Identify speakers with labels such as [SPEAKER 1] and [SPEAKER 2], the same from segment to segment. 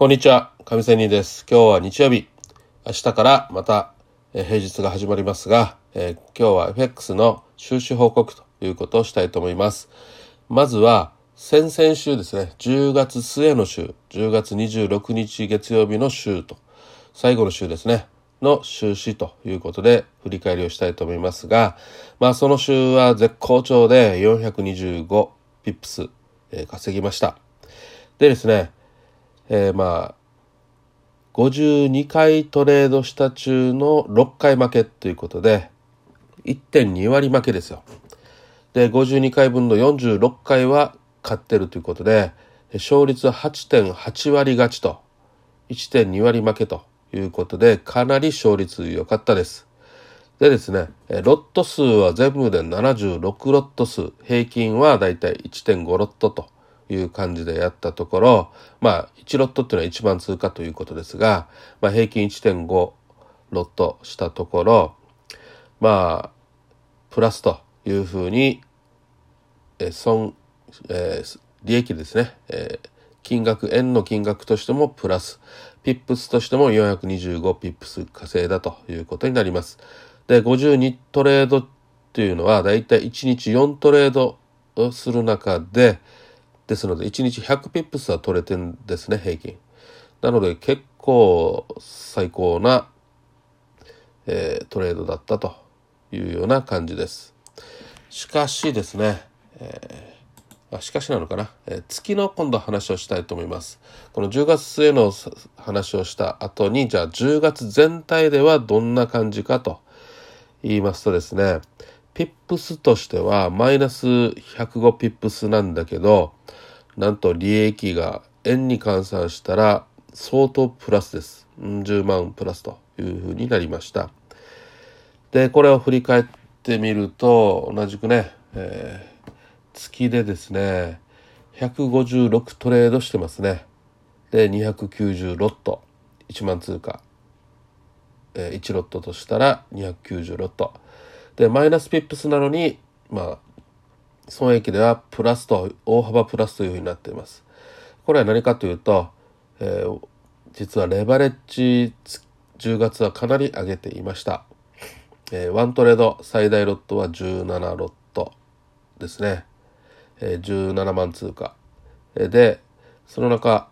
[SPEAKER 1] こんにちは、上瀬です。今日は日曜日。明日からまた、平日が始まりますが、え、今日は FX の収支報告ということをしたいと思います。まずは、先々週ですね、10月末の週、10月26日月曜日の週と、最後の週ですね、の収支ということで振り返りをしたいと思いますが、まあその週は絶好調で425ピップス、えー、稼ぎました。でですね、えー、まあ、52回トレードした中の6回負けということで、1.2割負けですよ。で、52回分の46回は勝ってるということで、勝率8.8割勝ちと、1.2割負けということで、かなり勝率良かったです。でですね、ロット数は全部で76ロット数、平均はだいたい1.5ロットという感じでやったところ、まあ1ロットっていうのは1番通過ということですが、まあ平均1.5ロットしたところ、まあ、プラスというふうに、え損、えー、利益ですね、えー、金額、円の金額としてもプラス、ピップスとしても425ピップス稼いだということになります。で、52トレードっていうのはだいたい1日4トレードする中で、ですので1日100ピップスは取れてんですね、平均。なので結構最高な、えー、トレードだったというような感じです。しかしですね、えーあしかしなのかな、えー、月の今度話をしたいと思います。この10月末の話をした後に、じゃあ10月全体ではどんな感じかと言いますとですね、ピップスとしてはマイナス105ピップスなんだけど、なんと利益が円に換算したら相当プラスです。10万プラスというふうになりました。で、これを振り返ってみると、同じくね、えー月でですね、156トレードしてますね。で、290ロット、1万通貨。えー、1ロットとしたら290ロット。で、マイナスピップスなのに、まあ、損益ではプラスと、大幅プラスというふうになっています。これは何かというと、えー、実はレバレッジ10月はかなり上げていました。えー、ワントレード最大ロットは17ロットですね。え17万通貨でその中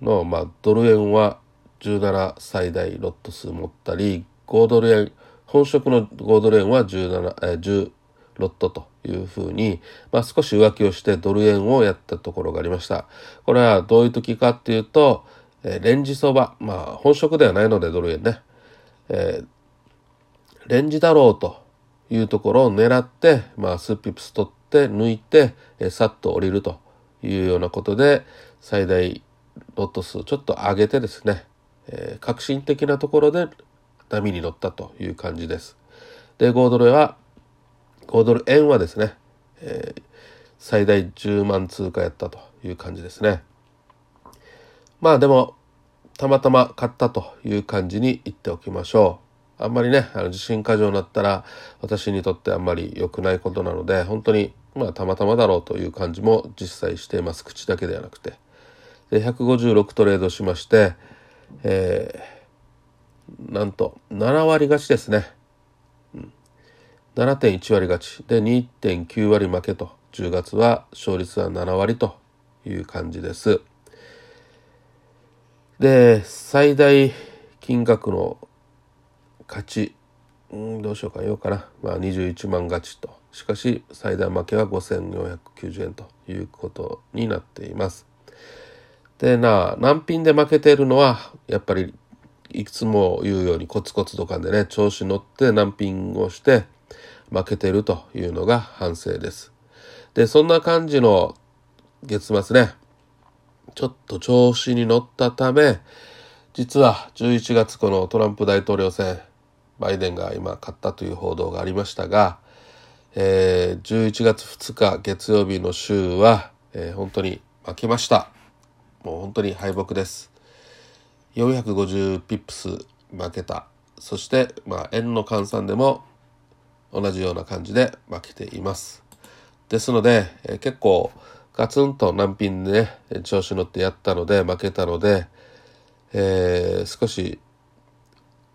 [SPEAKER 1] の、まあ、ドル円は17最大ロット数持ったり5ドル円本職の5ドル円は17、え10ロットというふうに、まあ、少し浮気をしてドル円をやったところがありました。これはどういう時かっていうと、え、レンジ相場、まあ本職ではないのでドル円ね、えー、レンジだろうというところを狙って、まあ、スーピプス取って抜いて、えさっと降りるというようなことで最大ロット数ちょっと上げてですね、えー、革新的なところで波に乗ったという感じです。で5ドルは5ドル円はですね、えー、最大10万通貨やったという感じですね。まあでもたまたま買ったという感じに言っておきましょう。あんまりね、あの地震過剰になったら私にとってあんまり良くないことなので、本当にまあたまたまだろうという感じも実際しています。口だけではなくて。で、156トレードしまして、えー、なんと7割勝ちですね。うん、7.1割勝ち。で、2.9割負けと。10月は勝率は7割という感じです。で、最大金額の勝ち、うん、どうしようかようかな。まあ21万勝ちと。しかし最大負けは5490円ということになっています。でな、難品で負けているのはやっぱりいつも言うようにコツコツとかでね調子乗って難品をして負けてるというのが反省です。でそんな感じの月末ねちょっと調子に乗ったため実は11月このトランプ大統領選バイデンが今勝ったという報道がありましたが、えー、11月2日月曜日の週は、えー、本当に負けました。もう本当に敗北です。450ピップス負けた。そして、まあ、円の換算でも同じような感じで負けています。ですので、えー、結構ガツンと難品でね、調子乗ってやったので負けたので、えー、少し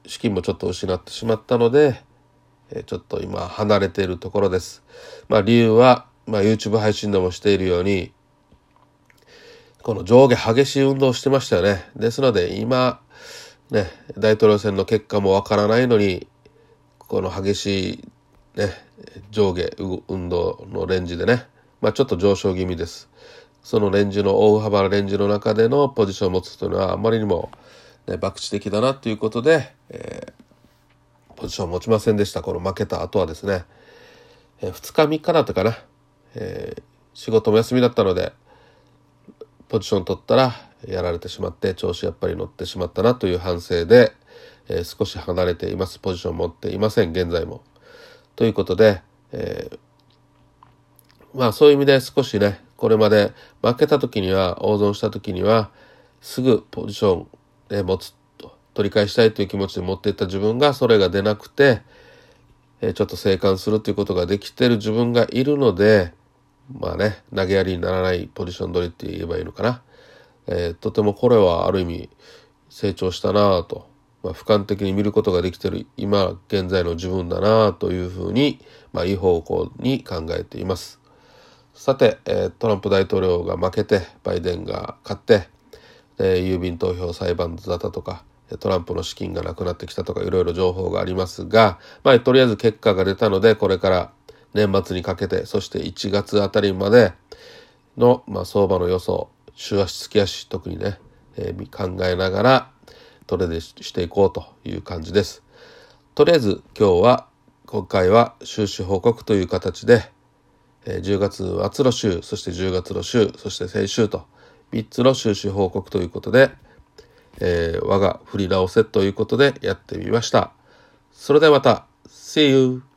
[SPEAKER 1] 資金もちょっと失ってしまったので、えちょっと今離れているところです。まあ理由は、まあ、YouTube 配信でもしているように、この上下激しい運動をしてましたよね。ですので今、ね、大統領選の結果もわからないのに、この激しい、ね、上下運動のレンジでね、まあ、ちょっと上昇気味です。そのレンジの大幅なレンジの中でのポジションを持つというのはあまりにも、ね、博打的だなということで、えー、ポジションを持ちませんでした。この負けた後はですね、えー、2日3日だったかな、えー、仕事も休みだったので、ポジション取ったらやられてしまって調子やっぱり乗ってしまったなという反省で、えー、少し離れていますポジション持っていません現在も。ということで、えー、まあそういう意味で少しねこれまで負けた時には大損した時にはすぐポジションで持つと取り返したいという気持ちで持っていった自分がそれが出なくて、えー、ちょっと生還するということができてる自分がいるのでまあね投げやりにならないポジション取りって言えばいいのかな。えー、とてもこれはある意味成長したなぁと、まあ、俯瞰的に見ることができてる今現在の自分だなぁというふうに、まあ、いい方向に考えています。さて、えー、トランプ大統領が負けてバイデンが勝って、え郵便投票裁判沙汰とかトランプの資金がなくなってきたとかいろいろ情報がありますが、まあ、とりあえず結果が出たのでこれから年末にかけてそして1月あたりまでの、まあ、相場の予想週足月足特にね、えー、考えながらトレードしていこうという感じです。とりあえず今日は今回は収支報告という形で、えー、10月末の週そして10月の週そして先週と3つの収支報告ということで、えー、我が振り直せということでやってみました。それではまた See you!